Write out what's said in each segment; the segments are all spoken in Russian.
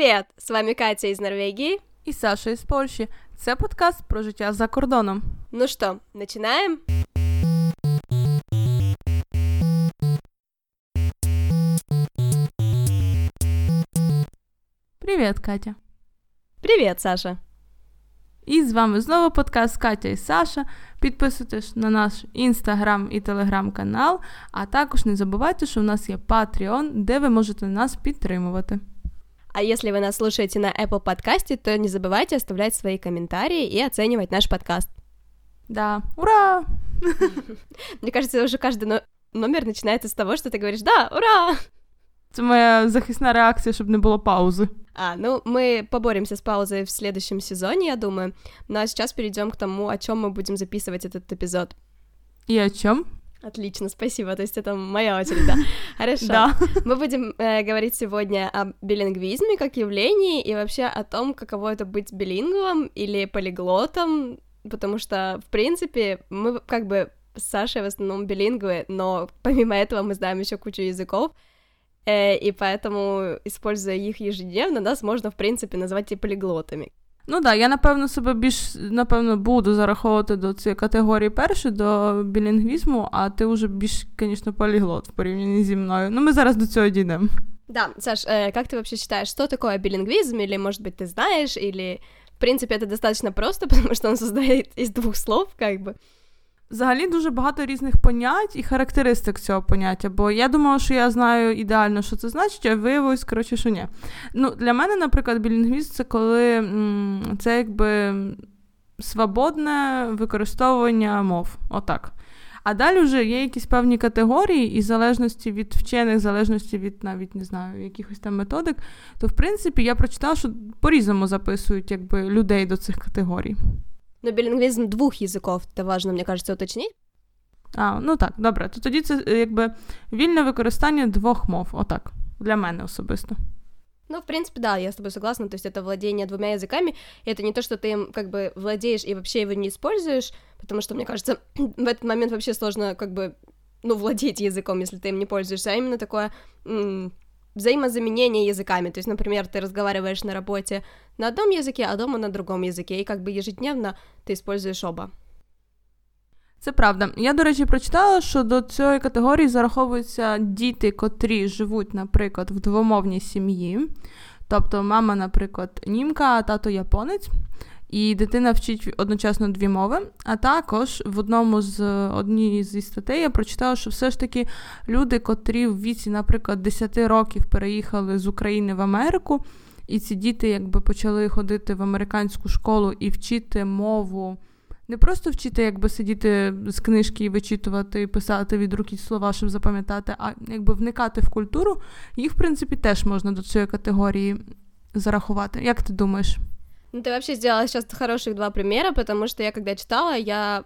Привет! З вами Катя із Норвегії і Саша із Польщі. Це подкаст про життя за кордоном. Ну що, починаємо? Привіт, Катя. Привіт, Саша. І з вами знову подкаст Катя і Саша. Підписуйтесь на наш інстаграм і телеграм-канал, а також не забувайте, що в нас є Patreon, де ви можете нас підтримувати. А если вы нас слушаете на Apple подкасте, то не забывайте оставлять свои комментарии и оценивать наш подкаст. Да, ура! Мне кажется, уже каждый номер начинается с того, что ты говоришь «Да, ура!» Это моя захисная реакция, чтобы не было паузы. А, ну, мы поборемся с паузой в следующем сезоне, я думаю. Ну а сейчас перейдем к тому, о чем мы будем записывать этот эпизод. И о чем? Отлично, спасибо. То есть это моя очередь, да. Хорошо. Да. Мы будем э, говорить сегодня о билингвизме как явлении и вообще о том, каково это быть билингвом или полиглотом, потому что, в принципе, мы как бы с Сашей в основном билингвы, но помимо этого мы знаем еще кучу языков, э, и поэтому, используя их ежедневно, нас можно, в принципе, назвать и полиглотами. Ну так, да, я напевно себе більш напевно буду зараховувати до цієї категорії першої, до білінгвізму, а ти вже більш, звісно, поліглот в порівнянні зі мною. Ну, ми зараз до цього дійдемо. Да, Саш, э, как ты вообще считаешь, что такое билингвизм, или, может быть, ты знаешь, или, в принципе, это достаточно просто, потому что он создает из двух слов, как бы. Взагалі дуже багато різних понять і характеристик цього поняття, бо я думала, що я знаю ідеально, що це значить, а виявилось, коротше, що ні. Ну, Для мене, наприклад, білінгвіст це коли м- це якби свободне використовування мов. Отак. А далі вже є якісь певні категорії, і в залежності від вчених, в залежності від навіть не знаю, якихось там методик, то в принципі я прочитала, що по-різному записують якби, людей до цих категорій. Но билингвизм двух языков, это важно, мне кажется, уточнить. А, ну так, добре. То тоді це якби вільне використання двох мов, отак, для мене особисто. Ну, в принципе, да, я с тобой согласна, то есть это владение двумя языками, и это не то, что ты им как бы владеешь и вообще его не используешь, потому что, мне кажется, в этот момент вообще сложно как бы, ну, владеть языком, если ты им не пользуешься, а именно такое м- взаимозаменение языками. То есть, например, ты разговариваешь на работе на одном языке, а дома на другом языке, и как бы ежедневно ты используешь оба. Це правда. Я, до речі, прочитала, що до цієї категорії зараховуються діти, котрі живуть, наприклад, в двомовній сім'ї. Тобто, мама, наприклад, німка, а тато японець, і дитина вчить одночасно дві мови. А також в одному з однієї зі статей я прочитала, що все ж таки люди, котрі в віці, наприклад, 10 років переїхали з України в Америку, і ці діти якби почали ходити в американську школу і вчити мову. Не просто вчити, якби сидіти з книжки і вичитувати, писати від руки слова, щоб запам'ятати, а якби вникати в культуру, їх, в принципі, теж можна до цієї категорії зарахувати. Як ти думаєш? Ну, ты вообще сделала сейчас хороших два примера, потому что я когда читала, я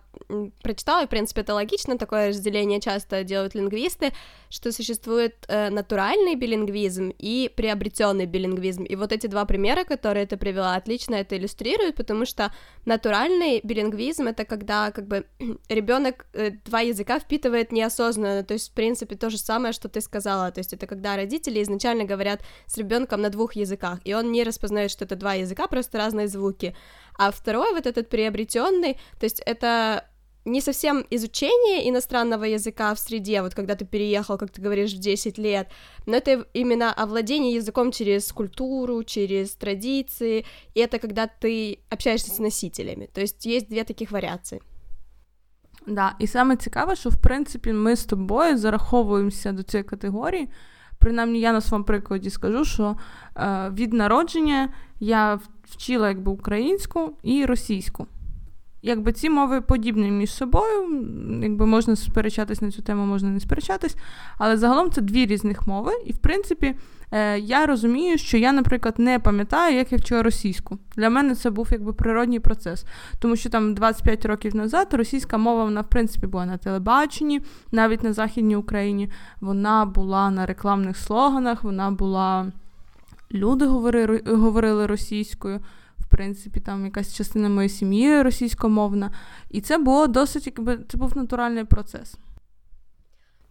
прочитала, и, в принципе, это логично, такое разделение часто делают лингвисты, что существует э, натуральный билингвизм и приобретенный билингвизм. И вот эти два примера, которые ты привела, отлично это иллюстрируют, потому что натуральный билингвизм это когда как бы ребенок э, два языка впитывает неосознанно, то есть, в принципе, то же самое, что ты сказала, то есть это когда родители изначально говорят с ребенком на двух языках, и он не распознает, что это два языка, просто разные звуки. А второй вот этот приобретенный, то есть это не совсем изучение иностранного языка в среде, вот когда ты переехал, как ты говоришь, в 10 лет, но это именно овладение языком через культуру, через традиции, и это когда ты общаешься с носителями. То есть есть две таких варіації. Да, і саме цікаве, що в принципі ми з тобою зараховуємося до цієї категорії. Принаймні, я на своєму прикладі скажу, що е, від народження я вчила якби українську і російську. Якби ці мови подібні між собою, якби можна сперечатись на цю тему, можна не сперечатись, але загалом це дві різних мови. І, в принципі, е, я розумію, що я, наприклад, не пам'ятаю, як я вчила російську. Для мене це був якби природній процес. Тому що там 25 років назад російська мова, вона, в принципі, була на телебаченні, навіть на Західній Україні. Вона була на рекламних слоганах, вона була. Люди говорили, російською принципі, там якась частина моєї сім'ї російськомовна. І це було досить, якби це був натуральний процес.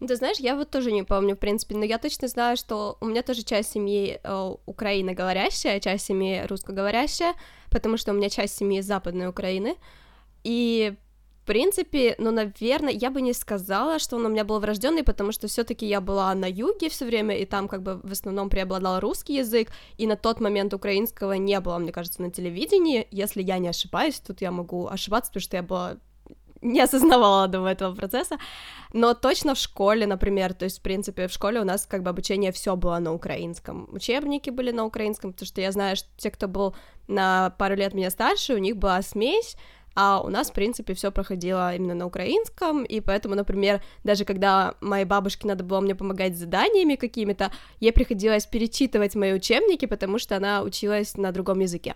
Ну, ты знаешь, я вот тоже не помню, в принципе, но я точно знаю, что у меня тоже часть семьи э, украиноговорящая, часть семьи русскоговорящая, потому что у меня часть семьи из Западной Украины, и в принципе, ну, наверное, я бы не сказала, что он у меня был врожденный, потому что все-таки я была на юге все время, и там как бы в основном преобладал русский язык, и на тот момент украинского не было, мне кажется, на телевидении. Если я не ошибаюсь, тут я могу ошибаться, потому что я была не осознавала до этого процесса, но точно в школе, например, то есть, в принципе, в школе у нас как бы обучение все было на украинском, учебники были на украинском, потому что я знаю, что те, кто был на пару лет меня старше, у них была смесь, а у нас, в принципе, все проходило именно на украинском, и поэтому, например, даже когда моей бабушке надо было мне помогать с заданиями какими-то, ей приходилось перечитывать мои учебники, потому что она училась на другом языке.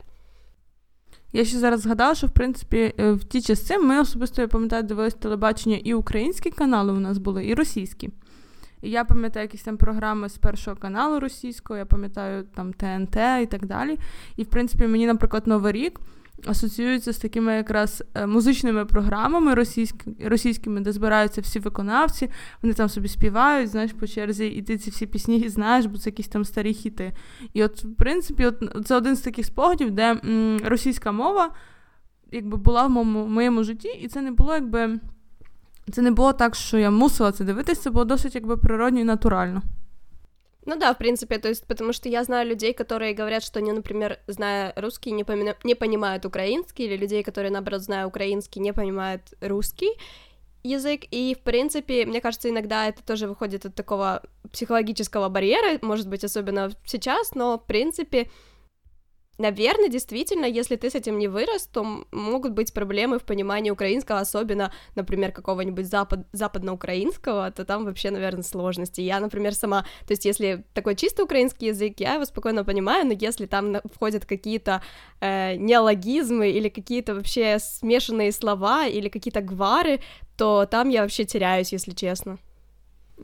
Я ще зараз згадала, що в принципі в ті часи ми особисто я пам'ятаю, дивилися телебачення і українські канали у нас були, і російські. І я пам'ятаю якісь там програми з першого каналу російського, я пам'ятаю там ТНТ і так далі. І, в принципі, мені, наприклад, Новий рік асоціюється з такими якраз е, музичними програмами російські, російськими, де збираються всі виконавці, вони там собі співають, знаєш, по черзі, і ти ці всі пісні знаєш, бо це якісь там старі хіти. І от, в принципі, от це один з таких спогадів, де м, російська мова якби була в моєму, моєму житті, і це не було якби. Це не було так, що я мусила це дивитися, це було досить якби природньо і натурально. Ну да, в принципе, то есть, потому что я знаю людей, которые говорят, что они, например, зная русский, не, поми- не понимают украинский, или людей, которые, наоборот, зная украинский, не понимают русский язык, и, в принципе, мне кажется, иногда это тоже выходит от такого психологического барьера, может быть, особенно сейчас, но, в принципе, Наверное, действительно, если ты с этим не вырос, то могут быть проблемы в понимании украинского, особенно, например, какого-нибудь запад, западноукраинского, то там вообще, наверное, сложности. Я, например, сама, то есть если такой чисто украинский язык, я его спокойно понимаю, но если там входят какие-то э, неологизмы или какие-то вообще смешанные слова или какие-то гвары, то там я вообще теряюсь, если честно.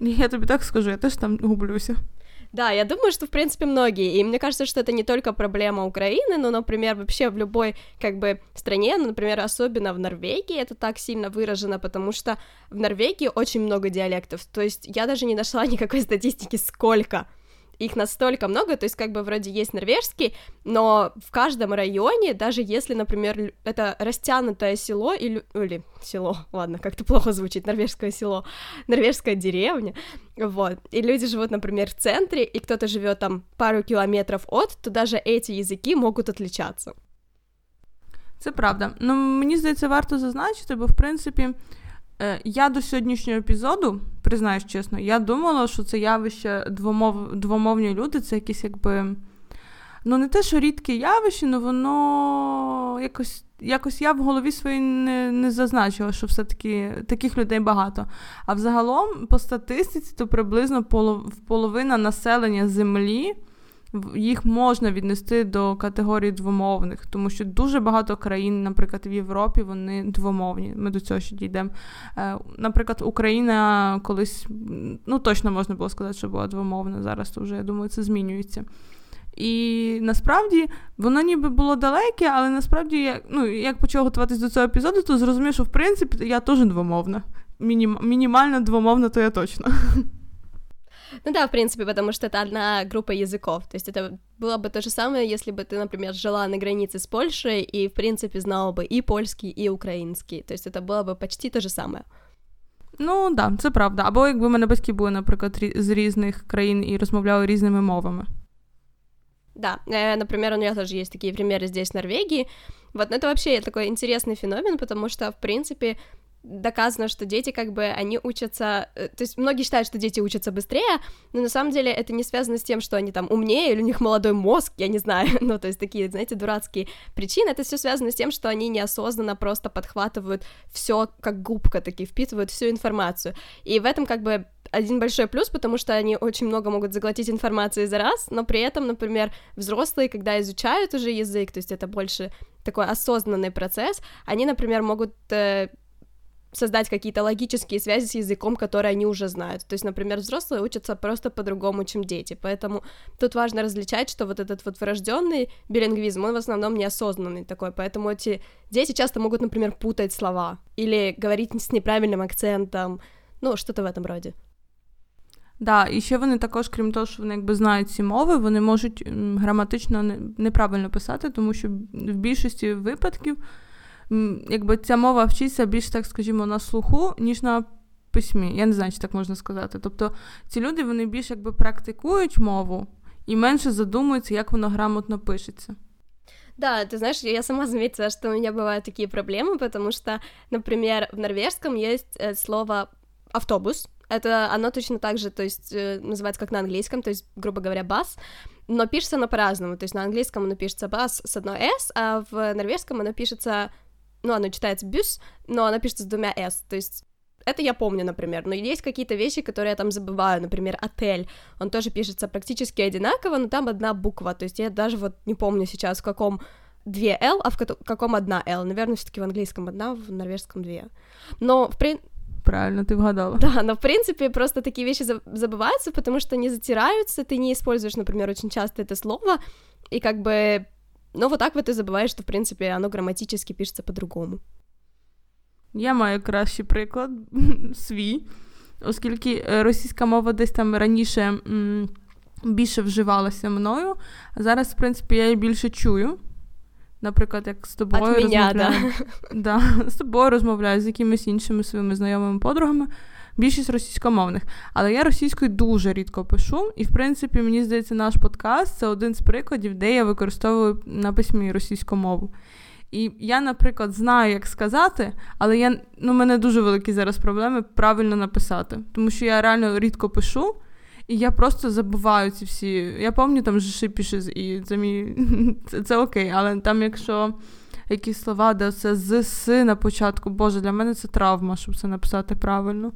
Я тебе так скажу, я тоже там гублюся. Да, я думаю, что, в принципе, многие, и мне кажется, что это не только проблема Украины, но, например, вообще в любой, как бы, стране, ну, например, особенно в Норвегии это так сильно выражено, потому что в Норвегии очень много диалектов, то есть я даже не нашла никакой статистики, сколько, их настолько много, то есть как бы вроде есть норвежский, но в каждом районе, даже если, например, это растянутое село или, или село, ладно, как-то плохо звучит, норвежское село, норвежская деревня, вот, и люди живут, например, в центре, и кто-то живет там пару километров от, то даже эти языки могут отличаться. Це правда. Ну, мені здається, варто зазначити, бо в принципі Е, я до сьогоднішнього епізоду, признаюсь чесно, я думала, що це явище двомов, двомовні люди, це якісь якби. Ну, не те, що рідке явище, але воно якось якось я в голові своїй не не зазначила, що все-таки таких людей багато. А взагалом, по статистиці, то приблизно полов, половина населення землі їх можна віднести до категорії двомовних, тому що дуже багато країн, наприклад, в Європі вони двомовні. Ми до цього ще дійдемо. Е, наприклад, Україна колись ну точно можна було сказати, що була двомовна. Зараз то вже я думаю, це змінюється. І насправді воно ніби було далеке, але насправді як ну, як почав готуватись до цього епізоду, то зрозумів, що в принципі я теж двомовна. Мінім, мінімально двомовна, то я точно. Ну да, в принципе, потому что это одна группа языков. То есть это было бы то же самое, если бы ты, например, жила на границе с Польшей и, в принципе, знала бы и польский, и український. То есть это было бы почти то же самое. Ну, да, це правда. Або якби мене батьки були, наприклад, з різних країн і розмовляли різними мовами. Да, э, например, у меня тоже есть такие примеры здесь, в Норвегии. Вот, но это вообще такой интересный феномен, потому что, в принципе, доказано, что дети как бы, они учатся, э, то есть многие считают, что дети учатся быстрее, но на самом деле это не связано с тем, что они там умнее или у них молодой мозг, я не знаю, ну, то есть такие, знаете, дурацкие причины, это все связано с тем, что они неосознанно просто подхватывают все как губка, такие впитывают всю информацию, и в этом как бы один большой плюс, потому что они очень много могут заглотить информации за раз, но при этом, например, взрослые, когда изучают уже язык, то есть это больше такой осознанный процесс, они, например, могут э, создать какие-то логические связи с языком, которые они уже знают. То есть, например, взрослые учатся просто по-другому, чем дети. Поэтому тут важно различать, что вот этот вот врожденный билингвизм, он в основном неосознанный такой. Поэтому эти дети часто могут, например, путать слова или говорить с неправильным акцентом, ну, что-то в этом роде. Да, і ще вони також, крім того, що вони якби знають ці мови, вони можуть граматично неправильно писати, тому що в більшості випадків якби ця мова вчиться більш, так скажімо, на слуху, ніж на письмі. Я не знаю, чи так можна сказати. Тобто ці люди вони більш якби практикують мову і менше задумуються, як воно грамотно пишеться. Да, ты знаешь, я сама заметила, что у меня бывают такие проблемы, потому что, например, в норвежском есть э, слово автобус. Это оно точно так же, то есть э, называется как на английском, то есть, грубо говоря, бас, но пишется оно по-разному. То есть на английском оно пишется бас с одной s, а в норвежском оно пишется, ну, оно читается бюс, но оно пишется с двумя s. То есть это я помню, например, но есть какие-то вещи, которые я там забываю, например, отель, он тоже пишется практически одинаково, но там одна буква, то есть я даже вот не помню сейчас, в каком две L, а в каком одна L, наверное, все таки в английском одна, в норвежском две, но в принципе Правильно, ты вгадала. Да, но в принципе просто такие вещи забываются, потому что они затираются, ты не используешь, например, очень часто это слово, и как бы, ну вот так вот ты забываешь, что в принципе оно грамматически пишется по-другому. Я маю кращий приклад свій, оскільки е, російська мова десь там раніше м, більше вживалася мною, а зараз, в принципі, я її більше чую. Наприклад, як з тобою От розмовляю. Да. Да, з тобою розмовляю, з якимись іншими своїми знайомими подругами. Більшість російськомовних, але я російською дуже рідко пишу, і в принципі, мені здається, наш подкаст це один з прикладів, де я використовую на письмі російську мову. І я, наприклад, знаю, як сказати, але я, ну, в мене дуже великі зараз проблеми правильно написати. Тому що я реально рідко пишу, і я просто забуваю ці всі. Я пам'ятаю, там же пише, і це мій це, це окей, але там, якщо якісь слова, де це з с на початку, боже, для мене це травма, щоб це написати правильно.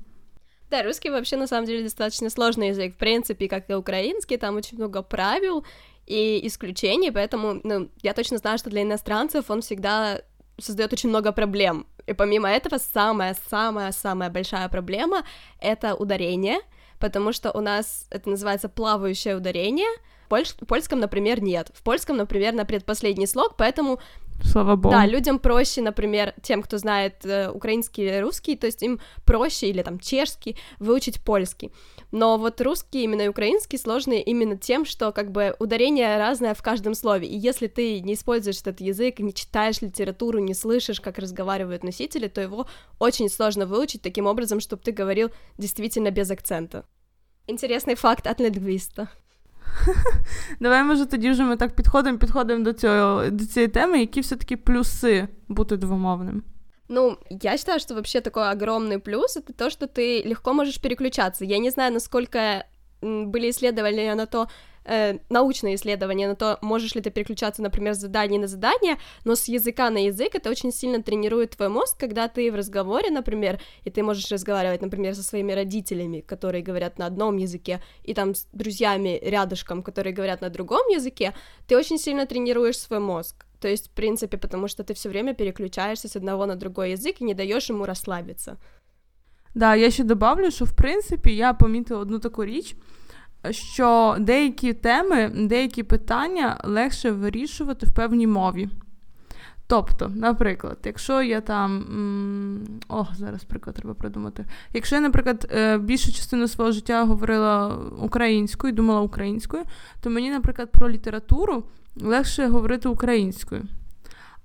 Да, русский вообще на самом деле достаточно сложный язык, в принципе, как и украинский, там очень много правил, и исключений, поэтому ну, я точно знаю, что для иностранцев он всегда создает очень много проблем. И помимо этого, самая-самая-самая большая проблема — это ударение, потому что у нас это называется плавающее ударение, в польском, например, нет. В польском, например, на предпоследний слог, поэтому Слава богу. Да, людям проще, например, тем, кто знает э, украинский или русский, то есть им проще или там чешский выучить польский. Но вот русский именно и украинский сложные именно тем, что как бы ударение разное в каждом слове. И если ты не используешь этот язык, не читаешь литературу, не слышишь, как разговаривают носители, то его очень сложно выучить таким образом, чтобы ты говорил действительно без акцента. Интересный факт от лингвиста. Давай, може, тоді вже ми так підходимо, підходимо до цього, до цієї теми, які все-таки плюси бути двомовним. Ну, я считаю, что вообще такой огромный плюс это то, что ты легко можешь переключаться. Я не знаю, насколько были исследования на то, э, научные исследования на то, можешь ли ты переключаться, например, с задания на задание, но с языка на язык это очень сильно тренирует твой мозг, когда ты в разговоре, например, и ты можешь разговаривать, например, со своими родителями, которые говорят на одном языке, и там с друзьями рядышком, которые говорят на другом языке, ты очень сильно тренируешь свой мозг. То есть, в принципе, потому что ты все время переключаешься с одного на другой язык и не даешь ему расслабиться. Да, я ще добавлю, що в принципі я помітила одну таку річ, Що деякі теми, деякі питання легше вирішувати в певній мові. Тобто, наприклад, якщо я там. Ох, зараз приклад треба придумати. Якщо я, наприклад, е, більшу частину свого життя говорила українською, думала українською, то мені, наприклад, про літературу легше говорити українською.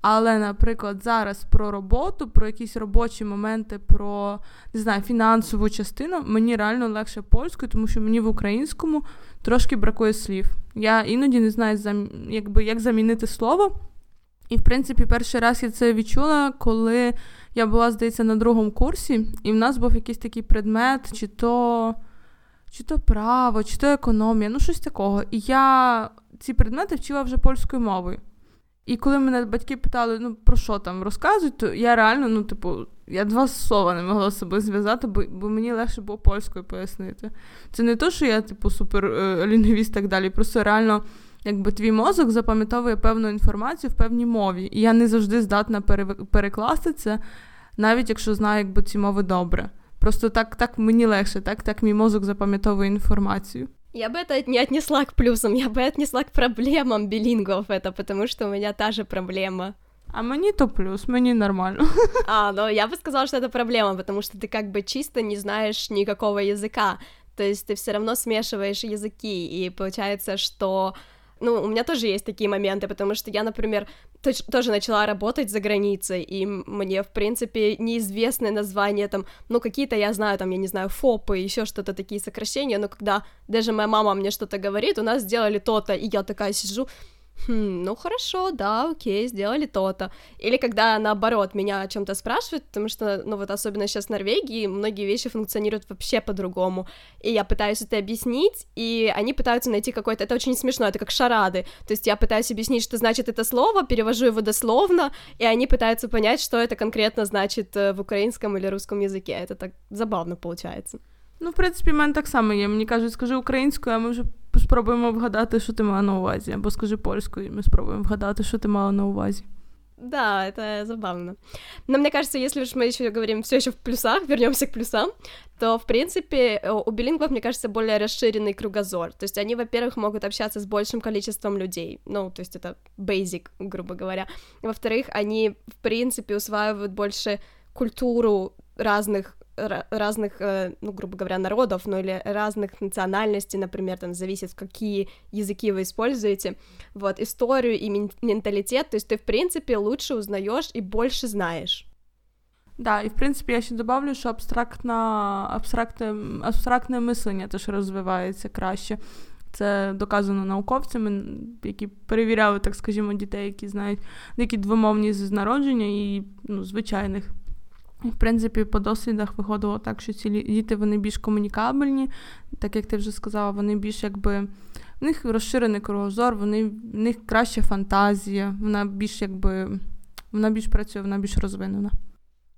Але, наприклад, зараз про роботу, про якісь робочі моменти, про не знаю, фінансову частину мені реально легше польською, тому що мені в українському трошки бракує слів. Я іноді не знаю, якби, як замінити слово. І, в принципі, перший раз я це відчула, коли я була, здається, на другому курсі, і в нас був якийсь такий предмет, чи то чи то право, чи то економія, ну щось такого. І я ці предмети вчила вже польською мовою. І коли мене батьки питали, ну про що там розказують, то я реально, ну, типу, я два слова не могла з собою зв'язати, бо бо мені легше було польською пояснити. Це не то, що я, типу, супер е, лінгвіст і так далі. Просто реально, якби твій мозок запам'ятовує певну інформацію в певній мові. І я не завжди здатна пере, перекласти це, навіть якщо знаю, якби ці мови добре. Просто так так мені легше, так, так мій мозок запам'ятовує інформацію. Я бы это не отнесла к плюсам, я бы отнесла к проблемам билингов это, потому что у меня та же проблема. А мне то плюс, мне нормально. А, но я бы сказала, что это проблема, потому что ты как бы чисто не знаешь никакого языка. То есть ты все равно смешиваешь языки, и получается, что ну, у меня тоже есть такие моменты, потому что я, например, тоже начала работать за границей, и мне, в принципе, неизвестные названия там, ну, какие-то я знаю, там, я не знаю, ФОПы, еще что-то, такие сокращения, но когда даже моя мама мне что-то говорит, у нас сделали то-то, и я такая сижу, хм, ну хорошо, да, окей, сделали то-то. Или когда, наоборот, меня о чем то спрашивают, потому что, ну вот особенно сейчас в Норвегии, многие вещи функционируют вообще по-другому, и я пытаюсь это объяснить, и они пытаются найти какой-то, это очень смешно, это как шарады, то есть я пытаюсь объяснить, что значит это слово, перевожу его дословно, и они пытаются понять, что это конкретно значит э, в украинском или русском языке, это так забавно получается. Ну, в принципі, в мене так само є. Мені кажуть, скажи українською, а ми вже спробуємо вгадати, що ти мала на увазі. Або скажи польською, і ми спробуємо вгадати, що ти мала на увазі. Да, это забавно. Но мне кажется, если уж мы еще говорим все еще в плюсах, вернемся к плюсам, то, в принципе, у билингвов, мне кажется, более расширенный кругозор. То есть они, во-первых, могут общаться с большим количеством людей. Ну, то есть это basic, грубо говоря. Во-вторых, они, в принципе, усваивают больше культуру разных разных, э, ну, грубо говоря, народов, ну, или разных национальностей, например, там, зависит, какие языки вы используете, вот, историю и менталитет, то есть ты, в принципе, лучше узнаешь и больше знаешь. Да, і в принципі я ще добавлю, що абстрактна, абстрактне, абстрактне мислення теж розвивається краще. Це доказано науковцями, які перевіряли, так скажімо, дітей, які знають деякі двомовні з народження і ну, звичайних в принципі, по дослідах виходило так, що ці діти вони більш комунікабельні, так як ти вже сказала, вони більш якби. В них розширений кругозор, вони, в них краща фантазія, вона більш якби вона більш працює, вона більш розвинена.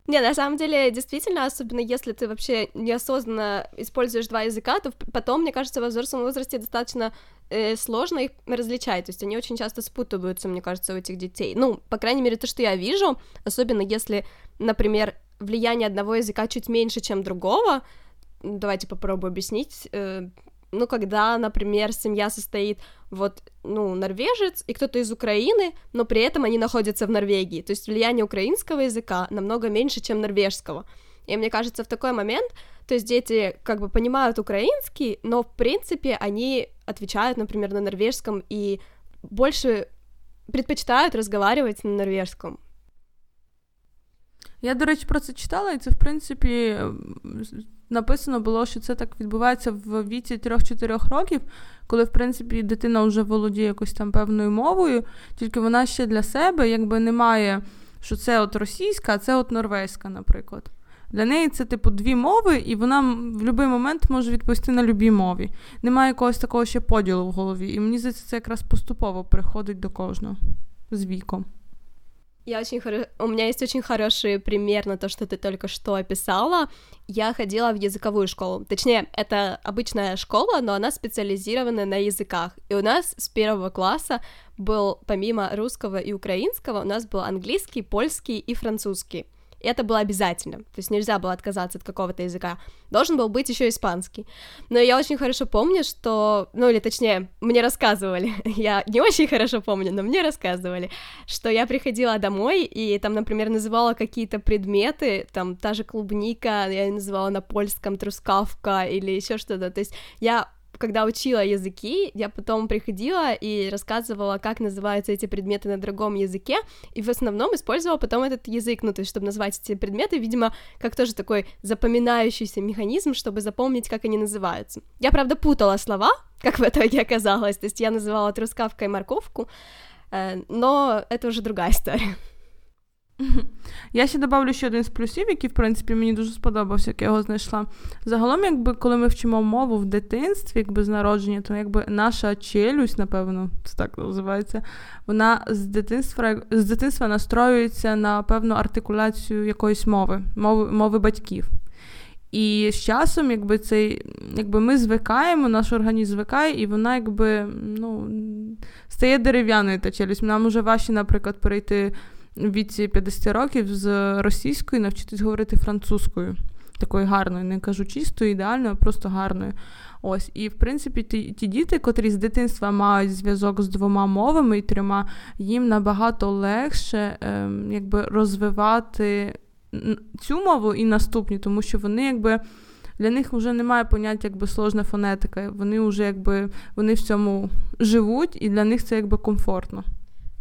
Не, на самом деле, действительно, особенно если ты вообще неосознанно используешь два языка, то потом, мне кажется, во взрослом возрасте достаточно э, сложно их различать, то есть они очень часто спутываются, мне кажется, у этих детей. Ну, по крайней мере, то, что я вижу, особенно если, например, влияние одного языка чуть меньше, чем другого. Давайте попробую объяснить. Э, ну, когда, например, семья состоит вот, ну, норвежец и кто-то из Украины, но при этом они находятся в Норвегии. То есть влияние украинского языка намного меньше, чем норвежского. И мне кажется, в такой момент, то есть дети как бы понимают украинский, но в принципе они отвечают, например, на норвежском и больше предпочитают разговаривать на норвежском. Я, до речі, про це читала, і це, в принципі, написано було, що це так відбувається в віці 3-4 років, коли, в принципі, дитина вже володіє якось там певною мовою, тільки вона ще для себе якби не має, що це от російська, а це от норвезька, наприклад. Для неї це, типу, дві мови, і вона в будь-який момент може відповісти на любій мові. Немає якогось такого ще поділу в голові. І мені здається, це якраз поступово приходить до кожного з віком. Я очень хоро... У меня есть очень хороший пример на то, что ты только что описала. Я ходила в языковую школу. Точнее, это обычная школа, но она специализирована на языках. И у нас с первого класса был, помимо русского и украинского, у нас был английский, польский и французский это было обязательно, то есть нельзя было отказаться от какого-то языка, должен был быть еще испанский. Но я очень хорошо помню, что, ну или точнее, мне рассказывали, я не очень хорошо помню, но мне рассказывали, что я приходила домой и там, например, называла какие-то предметы, там та же клубника, я называла на польском трускавка или еще что-то, то есть я когда учила языки, я потом приходила и рассказывала, как называются эти предметы на другом языке, и в основном использовала потом этот язык, ну, то есть, чтобы назвать эти предметы, видимо, как тоже такой запоминающийся механизм, чтобы запомнить, как они называются. Я, правда, путала слова, как в итоге оказалось, то есть я называла трускавкой морковку, э, но это уже другая история. Я ще добавлю ще один з плюсів, який, в принципі, мені дуже сподобався, як я його знайшла. Загалом, якби коли ми вчимо мову в дитинстві, якби з народження, то якби наша челюсть, напевно, це так називається, вона з дитинства з дитинства настроюється на певну артикуляцію якоїсь мови, мови, мови батьків. І з часом, якби цей, якби ми звикаємо, наш організм звикає, і вона якби ну, стає дерев'яною та челюсть. Нам уже важче, наприклад, перейти віці 50 років з російської навчитись говорити французькою. Такою гарною, не кажу чистою, ідеальною, а просто гарною. Ось, і в принципі, ті, ті діти, котрі з дитинства мають зв'язок з двома мовами і трьома, їм набагато легше ем, якби розвивати цю мову і наступні, тому що вони якби Для них вже немає поняття якби сложна фонетика. Вони вже якби вони в цьому живуть, і для них це якби комфортно.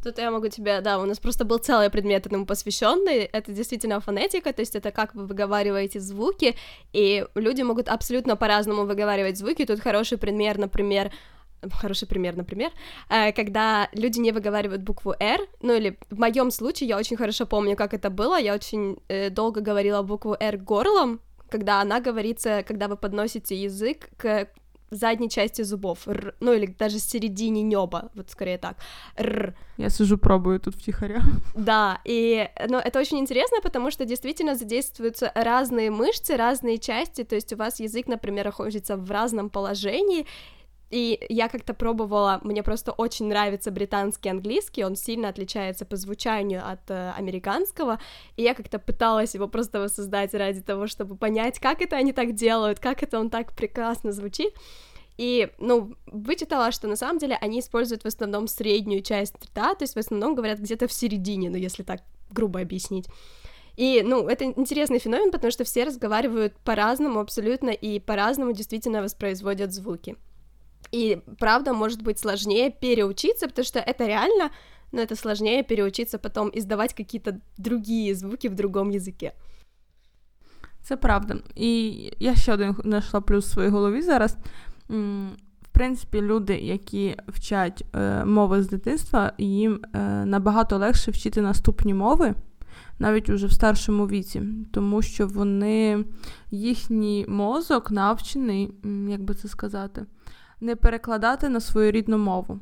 Тут я могу тебе, да, у нас просто был целый предмет этому посвященный. Это действительно фонетика, то есть это как вы выговариваете звуки, и люди могут абсолютно по-разному выговаривать звуки. Тут хороший пример, например, хороший пример, например, э, когда люди не выговаривают букву R, ну или в моем случае я очень хорошо помню, как это было, я очень э, долго говорила букву R горлом, когда она говорится, когда вы подносите язык к задней части зубов, р, ну или даже середине неба, вот скорее так, р. Я сижу, пробую тут втихаря. Да, и, ну, это очень интересно, потому что действительно задействуются разные мышцы, разные части, то есть у вас язык, например, находится в разном положении, и я как-то пробовала, мне просто очень нравится британский английский, он сильно отличается по звучанию от э, американского, и я как-то пыталась его просто воссоздать ради того, чтобы понять, как это они так делают, как это он так прекрасно звучит. И, ну, вычитала, что на самом деле они используют в основном среднюю часть рта, то есть в основном говорят где-то в середине, ну, если так грубо объяснить. И, ну, это интересный феномен, потому что все разговаривают по-разному абсолютно и по-разному действительно воспроизводят звуки. И правда может быть сложнее переучиться, потому что это реально, но это сложнее переучиться потом издавать какие-то другие звуки в другом языке. Це правда. І я ще один знайшла плюс в своїй голові зараз. В принципі, люди, які вчать е, мови з дитинства, їм е, набагато легше вчити наступні мови, навіть уже в старшому віці, тому що вони їхній мозок навчений, як би це сказати, не перекладати на свою рідну мову.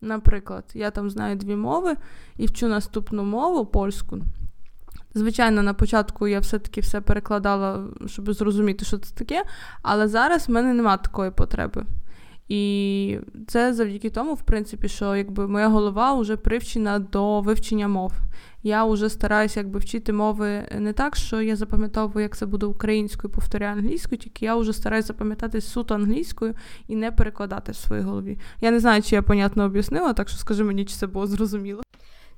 Наприклад, я там знаю дві мови і вчу наступну мову польську. Звичайно, на початку я все-таки все перекладала, щоб зрозуміти, що це таке, але зараз в мене немає такої потреби. І це завдяки тому, в принципі, що якби моя голова вже привчена до вивчення мов Я вже стараюся якби вчити мови не так, що я запам'ятовую, як це буде українською, повторяю англійською, тільки я вже стараюся запам'ятати суто англійською і не перекладати в своїй голові. Я не знаю, чи я понятно об'яснила, так що скажи мені, чи це було зрозуміло.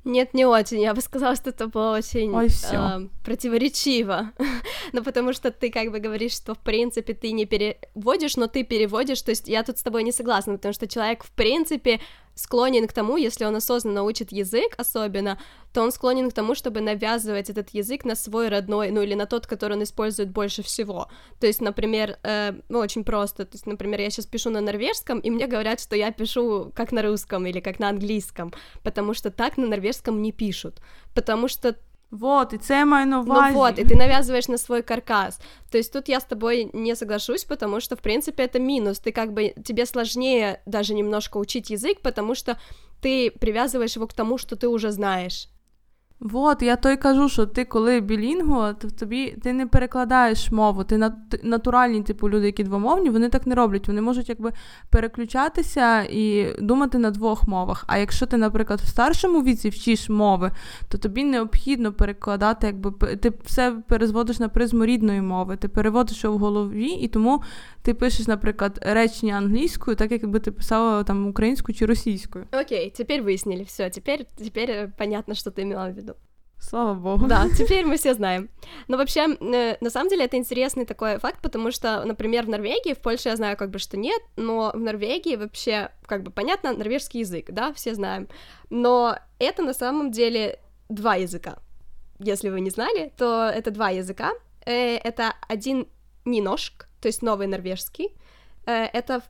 Нет, не очень. Я бы сказала, что это было очень Ой, э, противоречиво. ну, потому что ты как бы говоришь, что в принципе ты не переводишь, но ты переводишь. То есть я тут с тобой не согласна, потому что человек в принципе склонен к тому, если он осознанно учит язык особенно, то он склонен к тому, чтобы навязывать этот язык на свой родной, ну или на тот, который он использует больше всего. То есть, например, э, ну очень просто, то есть, например, я сейчас пишу на норвежском, и мне говорят, что я пишу как на русском или как на английском, потому что так на норвежском не пишут, потому что Вот, и це маю на увазі. Ну вот, и ты навязываешь на свой каркас. То есть тут я с тобой не соглашусь, потому что, в принципе, это минус. Ты как бы, тебе сложнее даже немножко учить язык, потому что ты привязываешь его к тому, что ты уже знаешь. Вот, я то й кажу, що ти коли білінгу, то тобі ти не перекладаєш мову. Ти натуральні, типу, люди, які двомовні, вони так не роблять. Вони можуть якби переключатися і думати на двох мовах. А якщо ти, наприклад, в старшому віці вчиш мови, то тобі необхідно перекладати, якби ти все перезводиш на призму рідної мови, ти переводиш його в голові, і тому ти пишеш, наприклад, речення англійською, так якби ти писала там українською чи російською. Окей, тепер вияснили, все, тепер, тепер понятно, що ти мала в. Слава богу. Да, теперь мы все знаем. Но вообще, э, на самом деле, это интересный такой факт, потому что, например, в Норвегии, в Польше я знаю как бы, что нет, но в Норвегии вообще, как бы, понятно, норвежский язык, да, все знаем. Но это на самом деле два языка. Если вы не знали, то это два языка. Э, это один ниношк, то есть новый норвежский. Э, это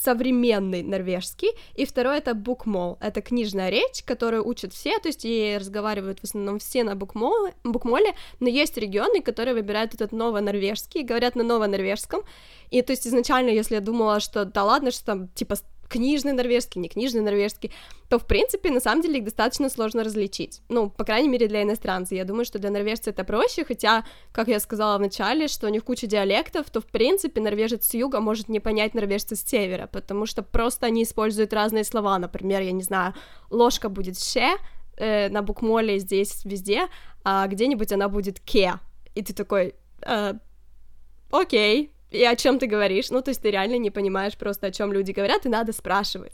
современный норвежский, и второй это букмол, это книжная речь, которую учат все, то есть и разговаривают в основном все на букмоле, букмоле, но есть регионы, которые выбирают этот ново-норвежский, говорят на ново-норвежском, и то есть изначально, если я думала, что да ладно, что там типа книжный норвежский, не книжный норвежский, то, в принципе, на самом деле их достаточно сложно различить. Ну, по крайней мере, для иностранцев. Я думаю, что для норвежцев это проще, хотя, как я сказала в начале, что у них куча диалектов, то, в принципе, норвежец с юга может не понять норвежца с севера, потому что просто они используют разные слова. Например, я не знаю, ложка будет «ше», э, на букмоле здесь везде, а где-нибудь она будет «ке». И ты такой... Э, окей, и о чем ты говоришь, ну, то есть ты реально не понимаешь просто, о чем люди говорят, и надо спрашивать.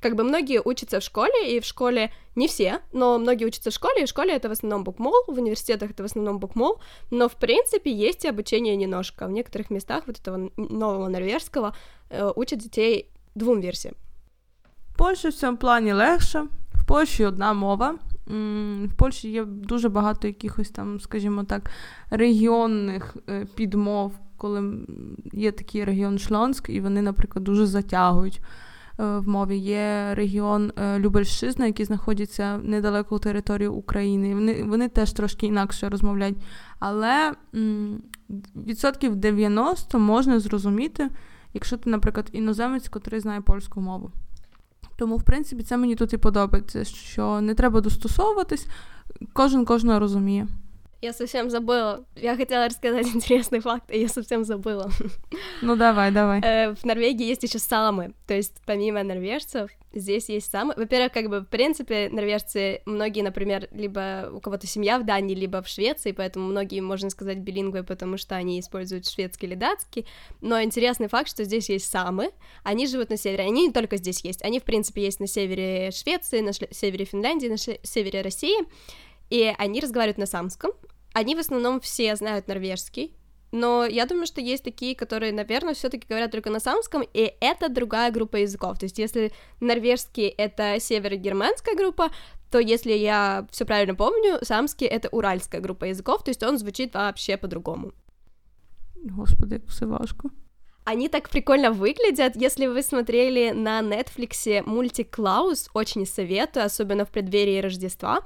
как бы многие учатся в школе, и в школе не все, но многие учатся в школе, и в школе это в основном букмол, в университетах это в основном букмол, но в принципе есть и обучение немножко. В некоторых местах вот этого нового норвежского э, учат детей двум версіям. В Польщі в цьому плані легше, в Польщі одна мова. В Польщі є дуже багато якихось там, скажімо так, регіонних е, підмов, коли є такий регіон Шлонськ, і вони, наприклад, дуже затягують е, в мові. Є регіон е, Любельщизна, який знаходиться недалеко території України. Вони вони теж трошки інакше розмовляють. Але відсотків 90 можна зрозуміти, якщо ти, наприклад, іноземець, який знає польську мову. Тому, в принципі, це мені тут і подобається, що не треба достосовуватись, кожен кожного розуміє. Я совсем забыла. Я хотела рассказать интересный факт, и я совсем забыла. Ну давай, давай. Э, в Норвегии есть еще самы. То есть помимо норвежцев здесь есть самы. Во-первых, как бы в принципе норвежцы многие, например, либо у кого-то семья в Дании, либо в Швеции, поэтому многие, можно сказать, билингвы, потому что они используют шведский или датский. Но интересный факт, что здесь есть самы. Они живут на севере. Они не только здесь есть. Они в принципе есть на севере Швеции, на севере Финляндии, на севере России и они разговаривают на самском. Они в основном все знают норвежский, но я думаю, что есть такие, которые, наверное, все-таки говорят только на самском, и это другая группа языков. То есть, если норвежский это северогерманская группа, то если я все правильно помню, самский это уральская группа языков, то есть он звучит вообще по-другому. Господи, все важко. Они так прикольно выглядят. Если вы смотрели на Netflix мультик Клаус, очень советую, особенно в преддверии Рождества,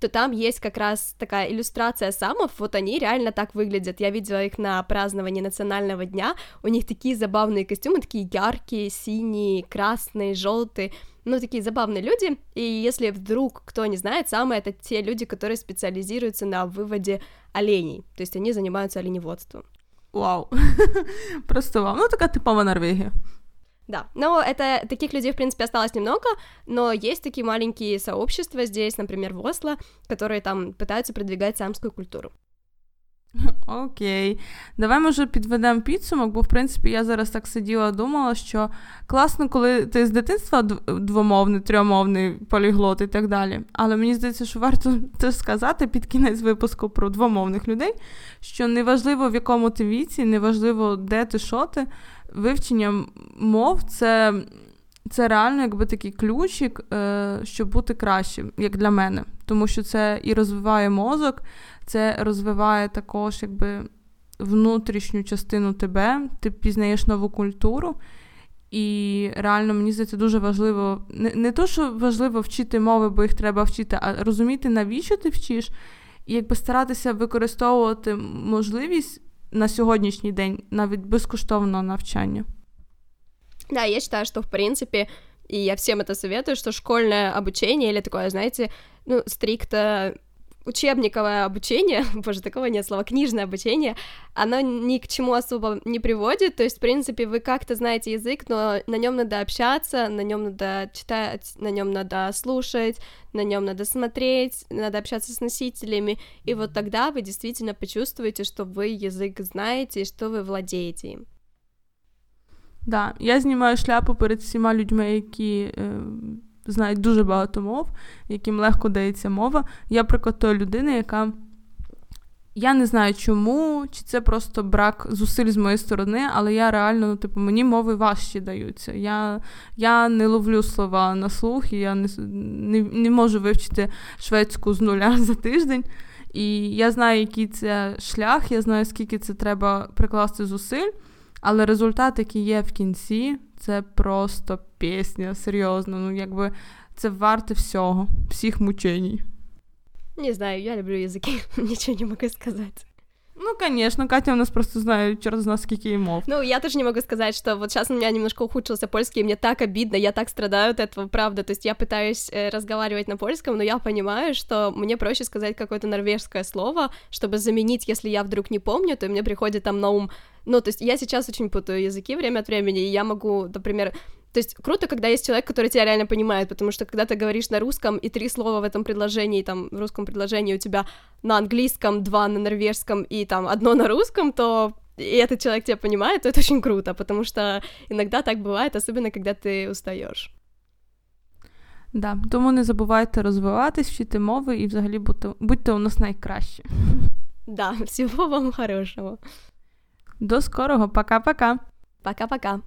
то там есть как раз такая иллюстрация самов, вот они реально так выглядят. Я видела их на праздновании национального дня, у них такие забавные костюмы, такие яркие, синие, красные, желтые, ну, такие забавные люди, и если вдруг кто не знает, самые это те люди, которые специализируются на выводе оленей, то есть они занимаются оленеводством. Вау. Просто вау. Ну, такая типова Норвегия. Да, но это таких людей, в принципе, осталось немного, но есть такие маленькие сообщества здесь, например, в Осло, которые там пытаются продвигать самскую культуру. Окей, давай може підведемо підсумок, бо в принципі я зараз так сиділа, думала, що класно, коли ти з дитинства двомовний, трьомовний поліглот і так далі. Але мені здається, що варто це сказати під кінець випуску про двомовних людей, що неважливо в якому ти віці, неважливо де ти що ти, вивчення мов це. Це реально якби такий ключик, е, щоб бути кращим, як для мене. Тому що це і розвиває мозок, це розвиває також якби внутрішню частину тебе, ти пізнаєш нову культуру. І реально мені здається дуже важливо не не то, що важливо вчити мови, бо їх треба вчити, а розуміти, навіщо ти вчиш, і якби старатися використовувати можливість на сьогоднішній день навіть безкоштовного навчання. Да, я считаю, что в принципе, и я всем это советую, что школьное обучение или такое, знаете, ну, стрикто учебниковое обучение, боже, такого нет слова, книжное обучение, оно ни к чему особо не приводит, то есть, в принципе, вы как-то знаете язык, но на нем надо общаться, на нем надо читать, на нем надо слушать, на нем надо смотреть, надо общаться с носителями, и вот тогда вы действительно почувствуете, что вы язык знаете и что вы владеете им. Да, я знімаю шляпу перед всіма людьми, які е, знають дуже багато мов, яким легко дається мова. Я приклад тої людини, яка. Я не знаю чому, чи це просто брак зусиль з моєї сторони, але я реально, ну, типу, мені мови важчі даються. Я я не ловлю слова на слух, і я не, не, не можу вивчити шведську з нуля за тиждень. І я знаю, який це шлях, я знаю, скільки це треба прикласти зусиль, але результат, який є в кінці, це просто пісня, серйозно. Ну, якби це варте всього, всіх мученій. Не знаю, я люблю языки, ничего не могу сказать. Ну, конечно, Катя у нас просто знает черт знает сколько мов. Ну, я тоже не могу сказать, что вот сейчас у меня немножко ухудшился польский, и мне так обидно, я так страдаю от этого, правда. То есть я пытаюсь э, разговаривать на польском, но я понимаю, что мне проще сказать какое-то норвежское слово, чтобы заменить, если я вдруг не помню, то мне приходит там на ум ну, то есть я сейчас очень путаю языки время от времени, и я могу, например, то есть круто, когда есть человек, который тебя реально понимает, потому что когда ты говоришь на русском, и три слова в этом предложении, там, в русском предложении у тебя на английском, два на норвежском и там одно на русском, то и этот человек тебя понимает, то это очень круто, потому что иногда так бывает, особенно когда ты устаешь. Да, Тому не забувайте розвиватись, вчити мови і взагалі будьте, будьте у нас найкращі. Да, всего вам хорошего. До скорого, пока-пока. Пока-пока.